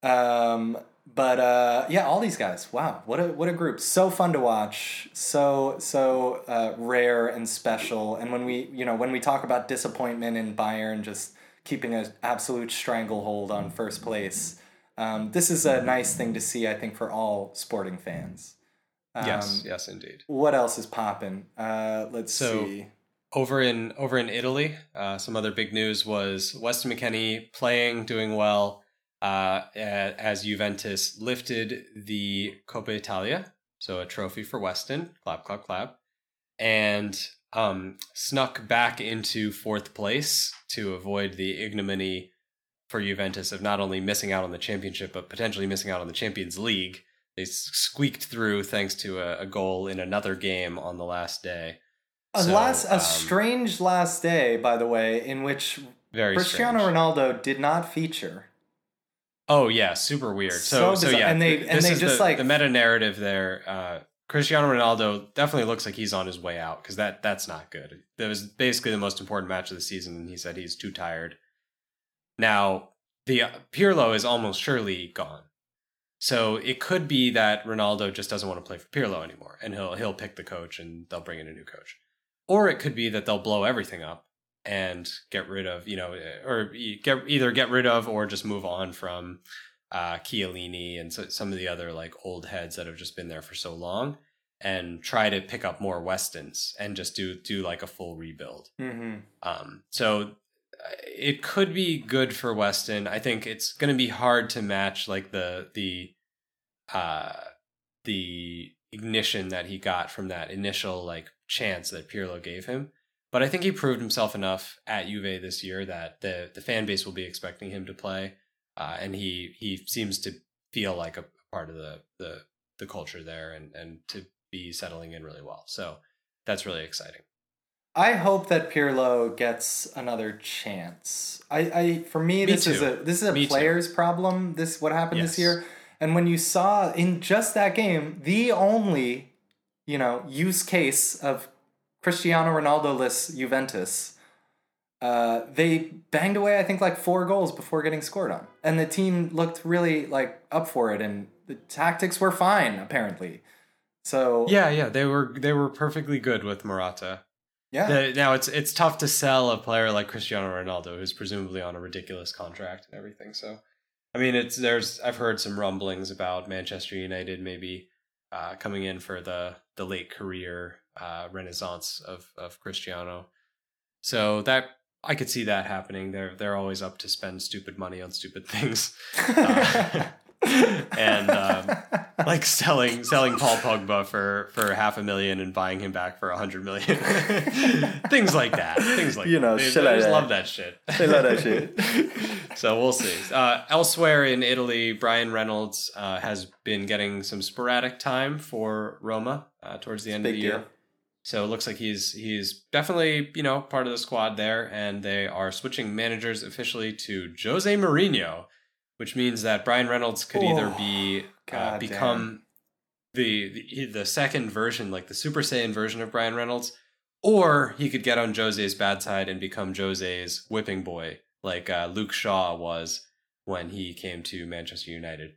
Um, but uh, yeah, all these guys. Wow, what a what a group! So fun to watch. So so uh, rare and special. And when we you know when we talk about disappointment in Bayern just keeping an absolute stranglehold on first place. Um, this is a nice thing to see, I think, for all sporting fans. Um, yes. Yes, indeed. what else is popping? Uh, let's So- see. Over in over in Italy, uh, some other big news was Weston McKennie playing, doing well, uh, as Juventus lifted the Coppa Italia, so a trophy for Weston. Clap, clap, clap, and um, snuck back into fourth place to avoid the ignominy for Juventus of not only missing out on the championship but potentially missing out on the Champions League. They squeaked through thanks to a, a goal in another game on the last day. A So, last, a um, strange last day, by the way, in which Cristiano strange. Ronaldo did not feature. Oh yeah, super weird. So So so, yeah, And they- and they just, the, like- the meta narrative there. Uh, Cristiano Ronaldo definitely looks like he's on his way out because that that's not good. That was basically the most important match of the season, and he said he's too tired. Now the uh, Pirlo is almost surely gone, so it could be that Ronaldo just doesn't want to play for Pirlo anymore, and he'll he'll pick the coach, and they'll bring in a new coach, or it could be that they'll blow everything up and get rid of you know or e- get either get rid of or just move on from uh, Chiellini and so, some of the other like old heads that have just been there for so long, and try to pick up more Westons and just do do like a full rebuild. Mm-hmm. Um, so it could be good for Weston. I think it's going to be hard to match like the the uh the ignition that he got from that initial like chance that Pirlo gave him. But I think he proved himself enough at Juve this year that the the fan base will be expecting him to play, uh, and he he seems to feel like a part of the the the culture there and and to be settling in really well. So that's really exciting. I hope that Pirlo gets another chance. I, I for me, Me this is a this is a Me too. player's problem. This what happened Yes. this year, and when you saw in just that game, the only you know use case of Cristiano Ronaldo-less Juventus, uh, they banged away. I think like four goals before getting scored on, and the team looked really like up for it, and the tactics were fine apparently. So Yeah, yeah, they were they were perfectly good with Morata. Yeah, The- now it's it's tough to sell a player like Cristiano Ronaldo, who's presumably on a ridiculous contract and everything. So, I mean, it's there's I've heard some rumblings about Manchester United maybe uh, coming in for the the late career uh, renaissance of of Cristiano. So that I could see that happening. They're they're always up to spend stupid money on stupid [LAUGHS] things. [LAUGHS] Uh, and um, like selling selling Paul Pogba for for half a million and buying him back for a hundred million, [LAUGHS] things like that. Things like You know, that. They, they like that. love that shit. They love that shit. [LAUGHS] so we'll see. Uh, elsewhere in Italy, Bryan Reynolds uh, has been getting some sporadic time for Roma uh, towards the end of the year. deal. So it looks like he's he's definitely you know part of the squad there, and they are switching managers officially to Jose Mourinho, which means that Bryan Reynolds could either Oh, be uh, become the, the the second version, like the Super Saiyan version of Bryan Reynolds, or he could get on Jose's bad side and become Jose's whipping boy, like uh, Luke Shaw was when he came to Manchester United.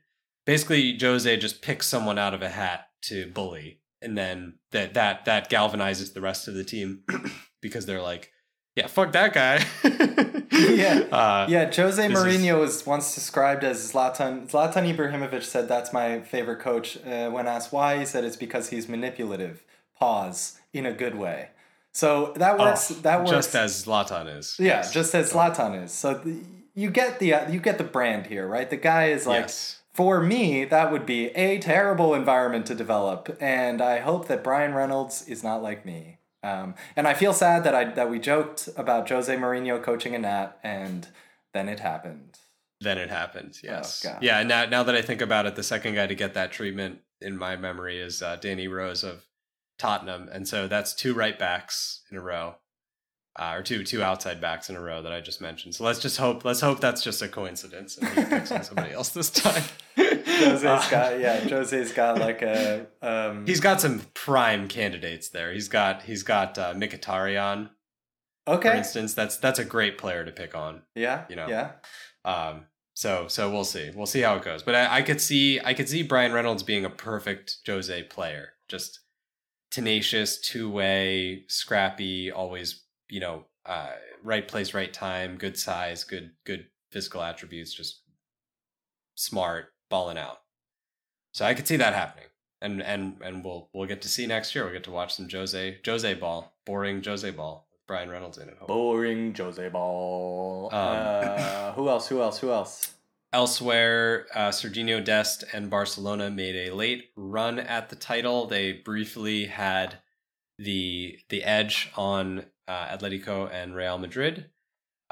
Basically, Jose just picks someone out of a hat to bully, and then that that that galvanizes the rest of the team [CLEARS THROAT] because they're like, yeah, fuck that guy. [LAUGHS] [LAUGHS] Yeah. uh, Yeah, Jose This is- Mourinho was once described as Zlatan. Zlatan Ibrahimovic said that's my favorite coach. Uh, when asked why, he said it's because he's manipulative. Pause in a good way. So that works. oh, that works. just as Zlatan is. yeah, Yes. just as Zlatan is. So the, you get the uh, you get the brand here, right? The guy is like. Yes. For me, that would be a terrible environment to develop, and I hope that Bryan Reynolds is not like me. Um, and I feel sad that I that we joked about Jose Mourinho coaching a Nat, and then it happened. Then it happened. Yes. God. yeah. Now, now that I think about it, the second guy to get that treatment in my memory is uh, Danny Rose of Tottenham, and so that's two right backs in a row, uh, or two two outside backs in a row that I just mentioned. So let's just hope let's hope that's just a coincidence and he picks on somebody [LAUGHS] else this time. Jose's Uh, got yeah, Jose's got like a um He's got some prime candidates there. He's got he's got uh, Mkhitaryan, for instance. That's that's a great player to pick on. Yeah, you know. Yeah. Um, so so we'll see. We'll see how it goes. But I, I could see I could see Bryan Reynolds being a perfect Jose player. Just tenacious, two way, scrappy, always you know, uh, right place, right time, good size, good good physical attributes, just smart, balling out. So I could see that happening. And and and we'll we'll get to see next year. We'll get to watch some Jose Jose ball, boring Jose ball with Bryan Reynolds in it. hopefully. Boring Jose ball. Um, uh, [COUGHS] who else? Who else? Who else? Elsewhere, uh, Sergiño Dest and Barcelona made a late run at the title. They briefly had the the edge on uh, Atletico and Real Madrid,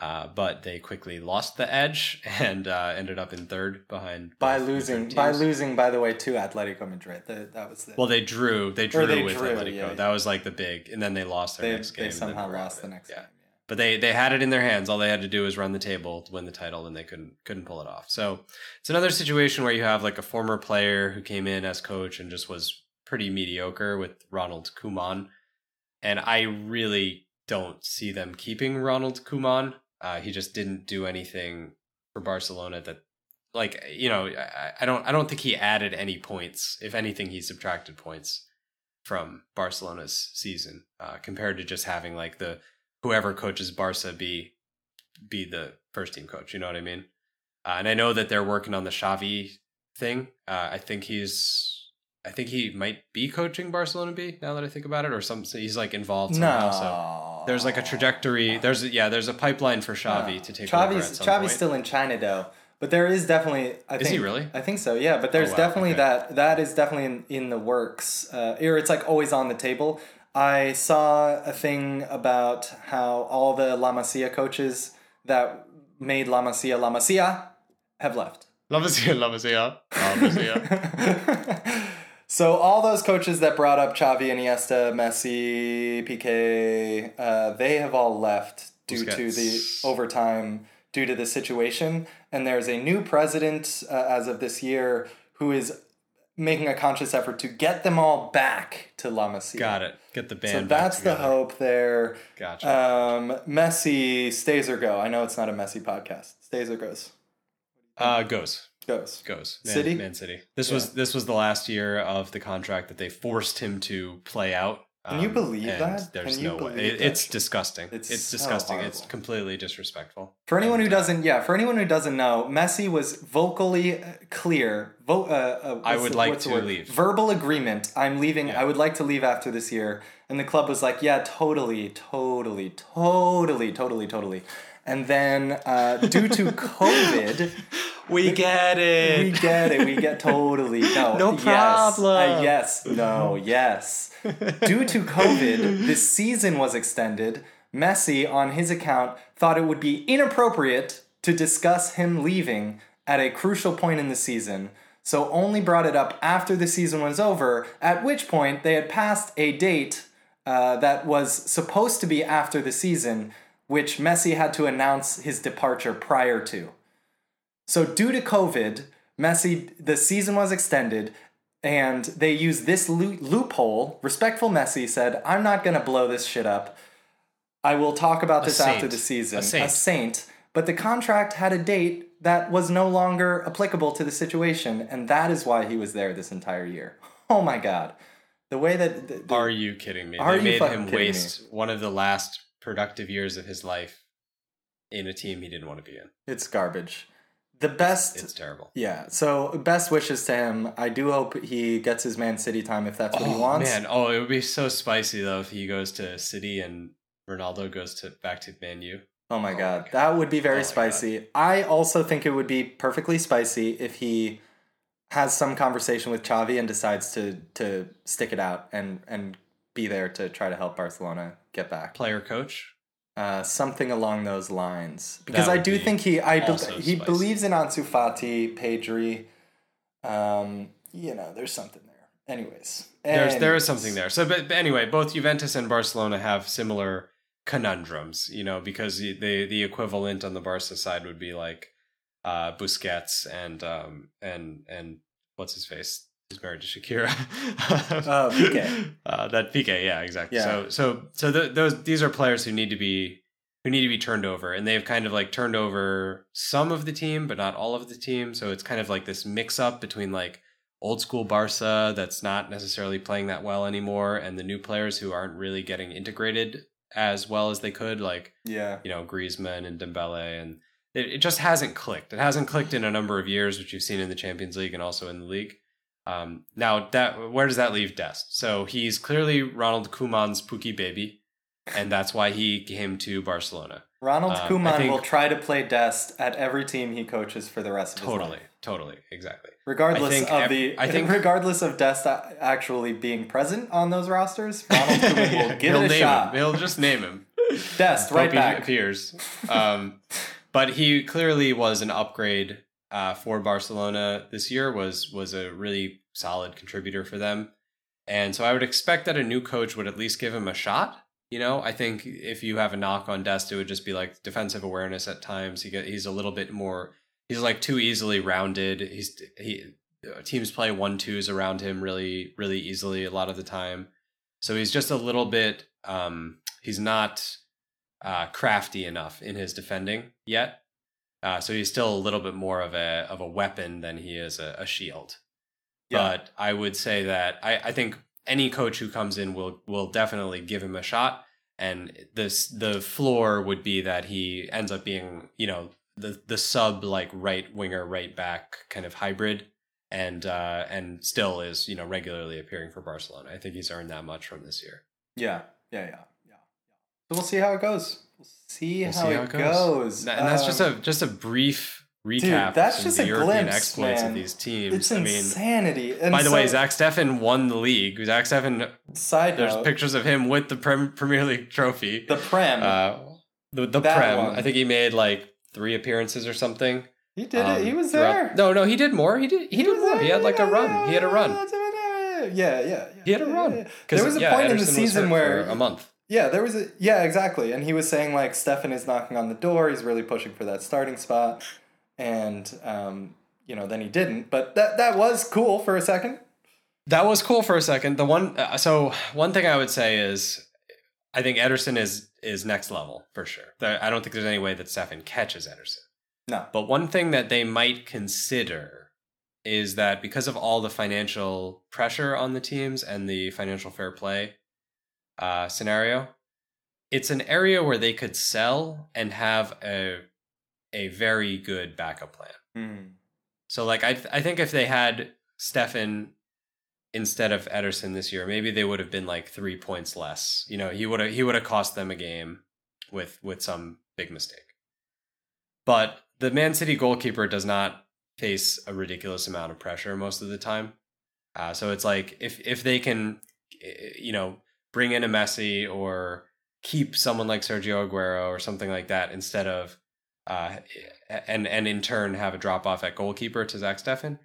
uh, but they quickly lost the edge [LAUGHS] and uh, ended up in third behind By losing, by losing, by the way, to Atletico Madrid. The, that was the. Well, they drew. They drew they with drew, Atletico. yeah, yeah. That was like the big, and then they lost their they, next game. they somehow lost the next Yeah. game. but they they had it in their hands. All they had to do was run the table to win the title, and they couldn't couldn't pull it off. So it's another situation where you have like a former player who came in as coach and just was pretty mediocre with Ronald Koeman, and I really don't see them keeping Ronald Koeman. Uh, he just didn't do anything for Barcelona that. Like you know, I, I don't. I don't think he added any points. If anything, he subtracted points from Barcelona's season uh, compared to just having like the whoever coaches Barca be be the first team coach. You know what I mean? Uh, and I know that they're working on the Xavi thing. Uh, I think he's. I think he might be coaching Barcelona B now that I think about it, or some. So he's like involved somehow. So No. There's like a trajectory. There's a, yeah. There's a pipeline for Xavi to take over at Xavi's, some Xavi's point. still in China though, but there is definitely. I Is think, he really? I think so. Yeah, but there's wow, definitely okay. that. That is definitely in, in the works. Uh, or it's like always on the table. I saw a thing about how all the La Masia coaches that made La Masia La Masia have left. Love to see it. Love to see it. Love to see it. So all those coaches that brought up Xavi, Iniesta, Messi, Piqué, uh, they have all left due to the overtime, due to the situation. And there's a new president uh, as of this year who is making a conscious effort to get them all back to La Masia. Got it. Get the band. So that's the hope there. Gotcha. Um, Messi stays or go. I know it's not a Messi podcast. Stays or goes. Uh, goes. Goes. goes. Man, City? Man City. This was this was the last year of the contract that they forced him to play out. Can you Um, believe that? There's no way. It- it's disgusting. It's It's, so disgusting. It's completely disrespectful. For anyone who uh, doesn't, yeah, for anyone who doesn't know, Messi was vocally uh, clear. Vo- uh, uh, I would the- like to leave. Verbal agreement. I'm leaving. Yeah. I would like to leave after this year. And the club was like, yeah, totally, totally, totally, totally, totally. And then uh, due to [LAUGHS] COVID, we get it. we get it. We get totally [LAUGHS] no. No yes, problem. uh, yes. No. Yes. Due to COVID, this season was extended. Messi, on his account, thought it would be inappropriate to discuss him leaving at a crucial point in the season. So only brought it up after the season was over. At which point they had passed a date uh, that was supposed to be after the season, which Messi had to announce his departure prior to. So due to COVID, Messi the season was extended and they used this loo- loophole. Respectful Messi said, "I'm not going to blow this shit up. I will talk about this after the season." A saint. A saint. But the contract had a date that was no longer applicable to the situation, and that is why he was there this entire year. Oh my god. The way that the, the- Are you kidding me? Are they you made fucking him kidding me? waste one of the last productive years of his life in a team he didn't want to be in. it's garbage. The best It's terrible. Yeah, so best wishes to him. I do hope he gets his Man City time if that's what he oh, wants. Man, oh, it would be so spicy though if he goes to City and Ronaldo goes to back to Man U. Oh my Oh god, my God. that would be very Oh spicy. I also think it would be perfectly spicy if he has some conversation with Xavi and decides to to stick it out and and be there to try to help Barcelona get back. Player coach. Uh, something along those lines. Because I do be think he I be- he believes in Ansu Fati, Pedri. Um, you know, there's something there. Anyways, There's there Anyways. something there. So, but, but anyway, both Juventus and Barcelona have similar conundrums. You know, because the the, the equivalent on the Barca side would be like uh, Busquets and um and and what's his face. He's married to Shakira. [LAUGHS] Uh, Piqué. Uh, that Piqué, yeah, exactly. Yeah. So so so th those these are players who need to be who need to be turned over, and they've kind of like turned over some of the team, but not all of the team. So it's kind of like this mix up between like old school Barca that's not necessarily playing that well anymore, and the new players who aren't really getting integrated as well as they could, like Yeah. you know Griezmann and Dembele, and it, it just hasn't clicked. It hasn't clicked in a number of years, which you've seen in the Champions League and also in the league. Um, now that where does that leave Dest? So he's clearly Ronald Koeman's Pookie baby, and that's why he came to Barcelona. Ronald Um, Koeman think- will try to play Dest at every team he coaches for the rest of his Totally, life. totally, totally, exactly. Regardless I think of the, I think- regardless of Dest actually being present on those rosters, Ronald [LAUGHS] Koeman will give it a shot. him. He'll just name him. Dest, Hope right he back. appears. Um, but he clearly was an upgrade uh, for Barcelona this year. was was a really solid contributor for them, and so I would expect that a new coach would at least give him a shot. You know, I think if you have a knock on Dest, it would just be like defensive awareness at times. He get he's a little bit more. He's like too easily rounded. He's he teams play one twos around him really really easily a lot of the time. So he's just a little bit. Um, he's not uh, crafty enough in his defending yet. Uh, so he's still a little bit more of a of a weapon than he is a, a shield. Yeah. But I would say that I, I think any coach who comes in will will definitely give him a shot. And this the floor would be that he ends up being you know the the sub like right winger, right back kind of hybrid, and uh, and still is you know regularly appearing for Barcelona. I think he's earned that much from this year. Yeah, yeah, yeah, yeah. So we'll see how it goes. See, We'll how, see it goes. and that's just Um, a just a brief recap. that's just the a European glimpse, exploits man. of these teams. It's I mean, insanity. And by the way, Zach Steffen won the league. Zach Steffen, Side there's note, pictures of him with the Prem, Premier League trophy. the Prem. uh, the the That Prem. one. I think he made like three appearances or something. he did um, it. He was there. No, no, he did more. He did. He, did more. there. He had like a run. He had a run. Yeah, yeah, yeah. He had a run. There was a yeah, point in the season where a month. Yeah, there was a yeah, exactly. And he was saying like Steffen is knocking on the door. He's really pushing for that starting spot, and um, you know, then he didn't. But that that was cool for a second. That was cool for a second. The one, uh, so one thing I would say is, I think Ederson is is next level for sure. I don't think there's any way that Steffen catches Ederson. No. But one thing that they might consider is that because of all the financial pressure on the teams and the financial fair play uh, scenario, it's an area where they could sell and have a a very good backup plan. Hmm. So like I I think if they had Steffen instead of Ederson this year, maybe they would have been like three points less. You know, he would have he would have cost them a game with with some big mistake. But the Man City goalkeeper does not face a ridiculous amount of pressure most of the time. Uh, so it's like if if they can, eh, you know, bring in a Messi or keep someone like Sergio Aguero or something like that instead of, uh, and and in turn have a drop off at goalkeeper to Zach Steffen,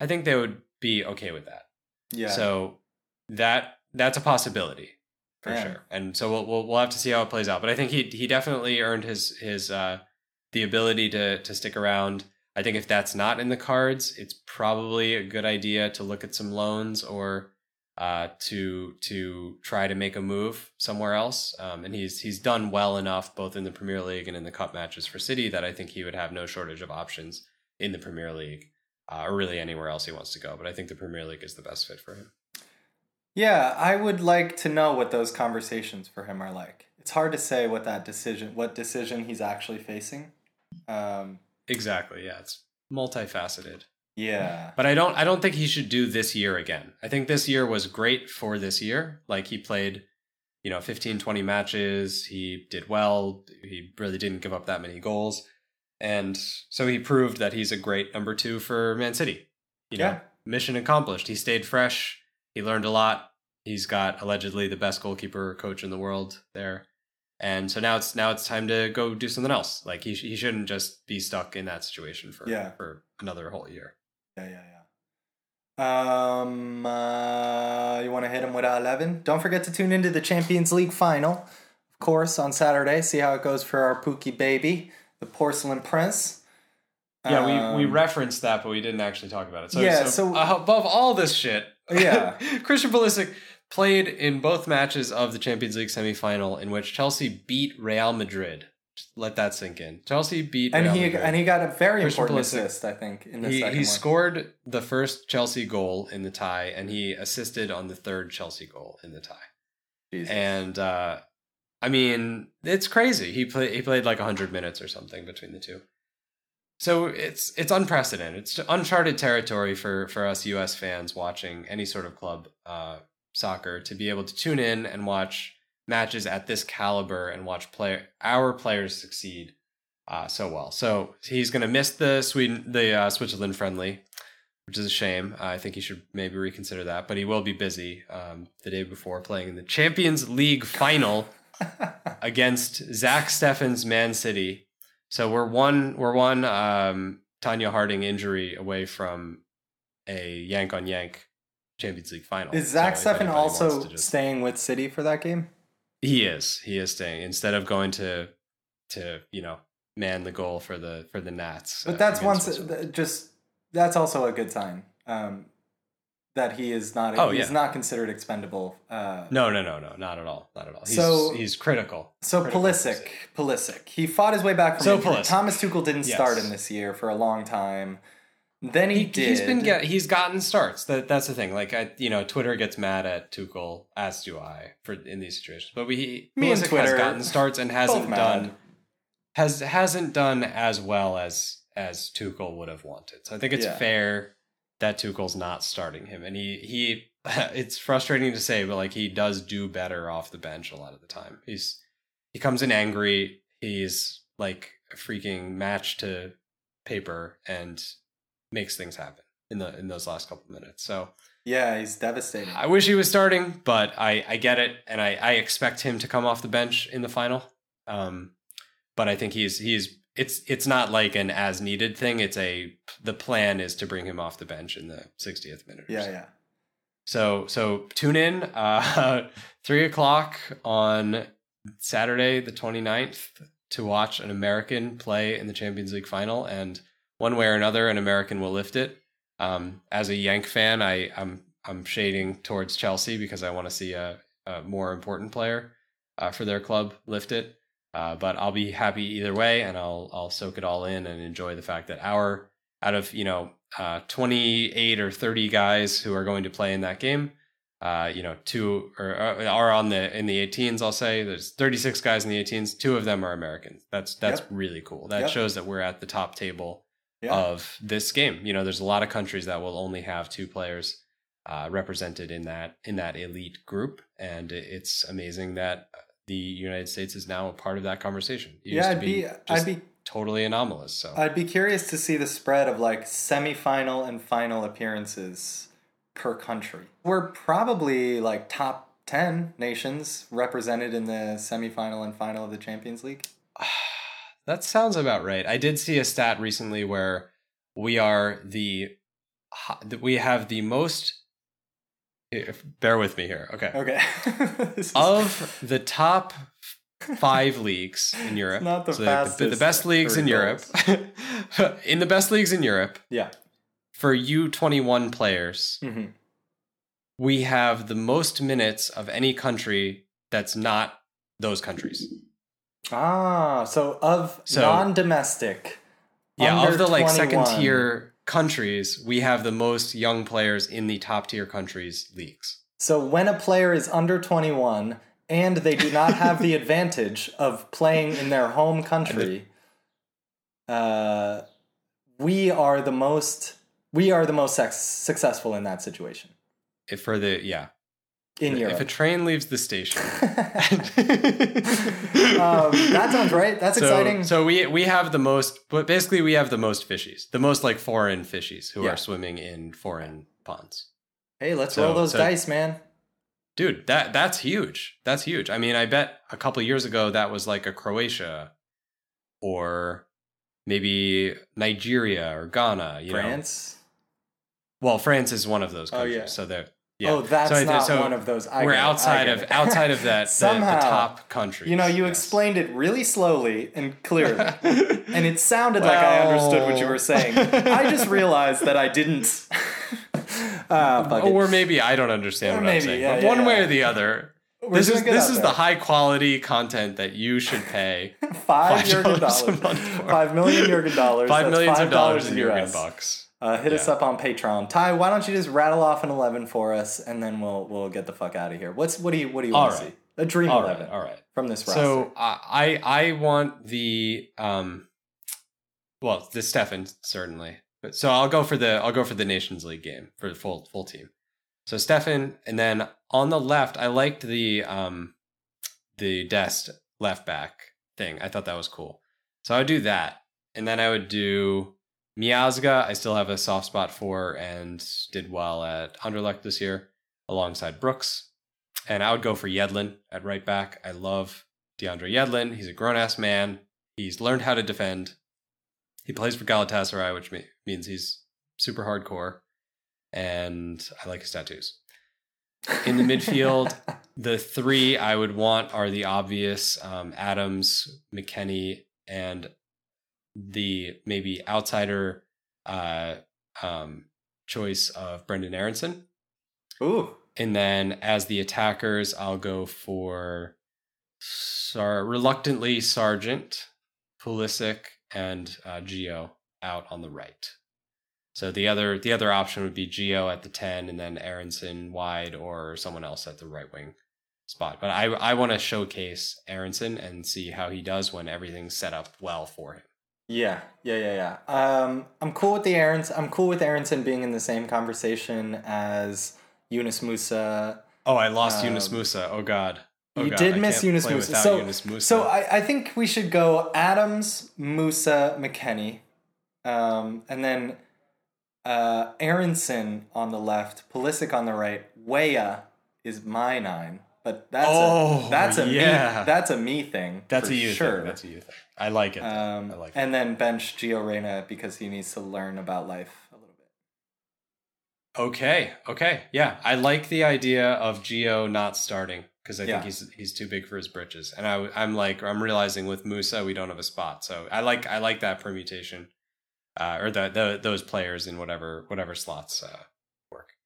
I think they would be okay with that. Yeah. So that that's a possibility for Yeah. sure. And so we'll, we'll we'll have to see how it plays out. But I think he he definitely earned his his uh the ability to to stick around. I think if that's not in the cards, it's probably a good idea to look at some loans or uh to to try to make a move somewhere else. Um and he's he's done well enough both in the Premier League and in the cup matches for City that I think he would have no shortage of options in the Premier League. Uh, or really anywhere else he wants to go, but I think the Premier League is the best fit for him. Yeah, I would like to know what those conversations for him are like. It's hard to say what that decision, what decision he's actually facing. Um, Exactly. Yeah, it's multifaceted. Yeah, But I don't I don't think he should do this year again. I think this year was great for this year. Like he played, you know, 15 20 matches, he did well, he really didn't give up that many goals. And so he proved that he's a great number 2 for Man City. You know, Yeah. mission accomplished. He stayed fresh. He learned a lot. He's got allegedly the best goalkeeper coach in the world there. And so now it's now it's time to go do something else. Like he he shouldn't just be stuck in that situation for Yeah. for another whole year. Yeah, yeah, yeah. Um, uh, you want to hit him with a eleven? Don't forget to tune into the Champions League final, of course, on Saturday. See how it goes for our Pookie baby, the Porcelain Prince. Yeah, we, we Um, referenced that, but we didn't actually talk about it. So, Yeah, so, so- uh, above all this shit, Yeah. [LAUGHS] Christian Pulisic played in both matches of the Champions League semifinal in which Chelsea beat Real Madrid. Just let that sink in. Chelsea beat and Real he Madrid. and he got a very Christian important Pulisic. assist, I think, in the he, second he one. scored the first Chelsea goal in the tie, and he assisted on the third Chelsea goal in the tie. Jesus. And uh, I mean, it's crazy. He played he played like hundred minutes or something between the two. So it's it's unprecedented. It's uncharted territory for for us U.S. fans watching any sort of club uh, soccer to be able to tune in and watch matches at this caliber and watch player our players succeed uh, so well. So he's going to miss the Sweden the uh, Switzerland friendly, which is a shame. I think he should maybe reconsider that. But he will be busy um, the day before playing in the Champions League final [LAUGHS] against Zach Steffen's Man City. So we're one we're one um, Tonya Harding injury away from a yank on yank Champions League final. Is Zach So Steffen also just- staying with City for that game? He is. He is staying instead of going to to you know man the goal for the for the Nats. But uh, that's once Switzerland. just that's also a good sign um, that he is not Oh, he's yeah. not considered expendable. Uh, No, no, no, no, not at all, not at all. He's, So- he's critical. So Critical Pulisic, Pulisic, he fought his way back from So injury. Thomas Tuchel didn't Yes. start him this year for a long time. Then he, He, did. he's been get, he's gotten starts. That that's the thing. Like I, you know, Twitter gets mad at Tuchel, as do I, for in these situations. But we Me and Twitter, has gotten starts and hasn't done has hasn't done as well as as Tuchel would have wanted. So I think it's Yeah. fair that Tuchel's not starting him, and he he. [LAUGHS] It's frustrating to say, but like he does do better off the bench a lot of the time. He's he comes in angry. He's like a freaking match to paper and makes things happen in the in those last couple minutes. So Yeah, he's devastating. I wish he was starting, but I, I get it, and I, I expect him to come off the bench in the final. Um, but I think he's he's it's it's not like an as needed thing. It's a the plan is to bring him off the bench in the 60th minute. or yeah, so. yeah. So so tune in uh, [LAUGHS] three o'clock on Saturday the 29th to watch an American play in the Champions League final, and one way or another, an American will lift it. Um, as a Yank fan, I I'm I'm shading towards Chelsea because I want to see a, a more important player uh, for their club lift it. Uh, but I'll be happy either way, and I'll I'll soak it all in and enjoy the fact that our out of you know uh, 28 or 30 guys who are going to play in that game, uh, you know, two or uh, are on the in the 18s. I'll say there's 36 guys in the 18s. Two of them are Americans. That's that's Yep. really cool. That Yep. shows that we're at the top table Yeah. of this game. You know, there's a lot of countries that will only have two players uh, represented in that in that elite group, and it's amazing that the United States is now a part of that conversation. It used yeah, to I'd be, just I'd be totally anomalous. So I'd be curious to see the spread of like semifinal and final appearances per country. We're probably like top 10 nations represented in the semifinal and final of the Champions League. [SIGHS] [SIGHS] That sounds about right. I did see a stat recently where we are the we have the most. If, bear with me here. Okay. Okay. [LAUGHS] Is- Of [LAUGHS] the top five leagues in Europe, not the so the, the best leagues in Europe, [LAUGHS] in the best leagues in Europe yeah. for U twenty one players, hmm we have the most minutes of any country that's not those countries. Ah, so of So- non-domestic. Yeah, of the like second tier countries, we have the most young players in the top tier countries leagues. So when a player is under 21 and they do not have the [LAUGHS] advantage of playing in their home country, uh, we are the most we are the most sex- successful in that situation If for the yeah, in if Europe. a train leaves the station, [LAUGHS] um, that sounds right. That's so, exciting. So we we have the most, but basically we have the most fishies, the most like foreign fishies who Yeah. are swimming in foreign ponds. hey, let's so- roll those so- dice, man. Dude, that that's huge. That's huge. I mean, I bet a couple years ago that was like a Croatia or maybe Nigeria or Ghana. You know, France. well, France is one of those countries, Oh, yeah. So they're yeah. Oh, that's So not so one of those. I we're get it, I outside of outside of that [LAUGHS] the- Somehow, the, top countries. You know, you yes. explained it really slowly and clearly. [LAUGHS] and it sounded like I understood what you were saying. I just realized that I didn't. [LAUGHS] Ah, it. or maybe I don't understand Or what maybe, I'm saying. yeah, but yeah, one way or the other, We're this is this is there. the high quality content that you should pay. five $5 Jurgen a dollars. month for. Five million Jurgen dollars. Five millions of dollars in Jurgen US. bucks. Uh, hit us up on Patreon. Ty, why don't you just rattle off an eleven for us, and then we'll we'll get the fuck out of here. What's what do you what do you want All to see? A dream All right, eleven all right. from this roster. So I I I want the um, well, the Steffen certainly. But so I'll go for the I'll go for the Nations League game for the full full team. So Steffen, and then on the left, I liked the um, the Dest left back thing. I thought that was cool. So I would do that, and then I would do Miazga. I still have a soft spot for, and did well at Anderlecht this year alongside Brooks. And I would go for Yedlin at right back. I love DeAndre Yedlin. He's a grown ass man. He's learned how to defend. He plays for Galatasaray, which means he's super hardcore. And I like his tattoos. In the midfield, [LAUGHS] the three I would want are the obvious um, Adams, McKennie, and the maybe outsider uh, um, choice of Brenden Aaronson. Ooh, And then as the attackers, I'll go for Sar- reluctantly Sargent, Pulisic, and uh, Gio out on the right. So the other the other option would be Gio at the ten, and then Aaronson wide, or someone else at the right wing spot. But I I want to showcase Aaronson and see how he does when everything's set up well for him. Yeah, yeah, yeah, yeah. Um, I'm cool with the Aarons. I'm cool with Aaronson being in the same conversation as Yunus Musah. Oh, I lost Yunus Musah. Oh God. Oh, you God, did I miss Yunus Musah. So, Yunus Musah. so I, I think we should go Adams, Musah, McKennie, um, and then uh, Aaronson on the left, Pulisic on the right. Weah is my nine, but that's Oh, a that's a yeah. me that's a me thing. that's a you sure. thing. That's a you thing. I like it. Um, I like it. and then bench Gio Reyna because he needs to learn about life a little bit. Okay. Okay. Yeah, I like the idea of Gio not starting because I Yeah. think he's he's too big for his britches, and I, I'm like I'm realizing with Musah we don't have a spot, so I like I like that permutation, uh, or the, the those players in whatever whatever slots uh.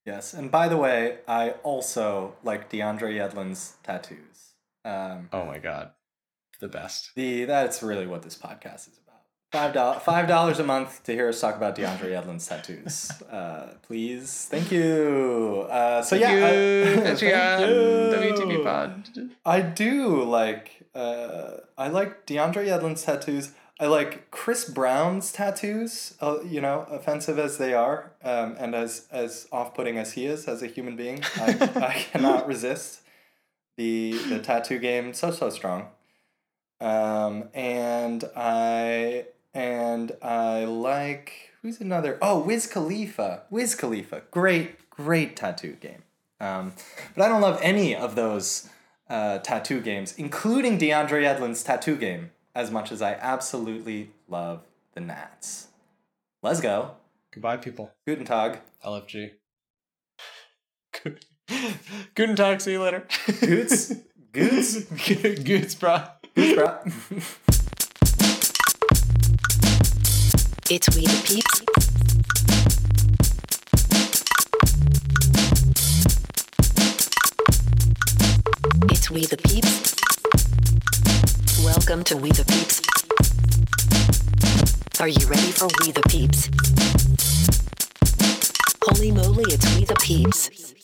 Yes, and by the way, I also like DeAndre Yedlin's tattoos. Um, Oh my god, the best. the that's really what this podcast is about. Five dollars five dollars a month to hear us talk about DeAndre Yedlin's tattoos. [LAUGHS] Uh, please, thank you. Uh, so yeah, I, [LAUGHS] thank you. Pod. I do like uh, I like DeAndre Yedlin's tattoos. I like Chris Brown's tattoos. Uh, you know, offensive as they are, um, and as as off putting as he is as a human being, I, [LAUGHS] I cannot resist the the tattoo game. So so strong. Um, and I and I like who's another? Oh, Wiz Khalifa. Wiz Khalifa. Great great tattoo game. Um, but I don't love any of those uh, tattoo games, including DeAndre Yedlin's tattoo game, as much as I absolutely love the Nats. Let's go. Goodbye, people. Guten Tag. LFG. [LAUGHS] Guten Tag. See you later. Goots. [LAUGHS] Goots. [LAUGHS] Goots, bro. Goots, bro. It's We the Peeps. It's We the Peeps. Welcome to We the Peeps. Are you ready for We the Peeps? Holy moly, it's We the Peeps.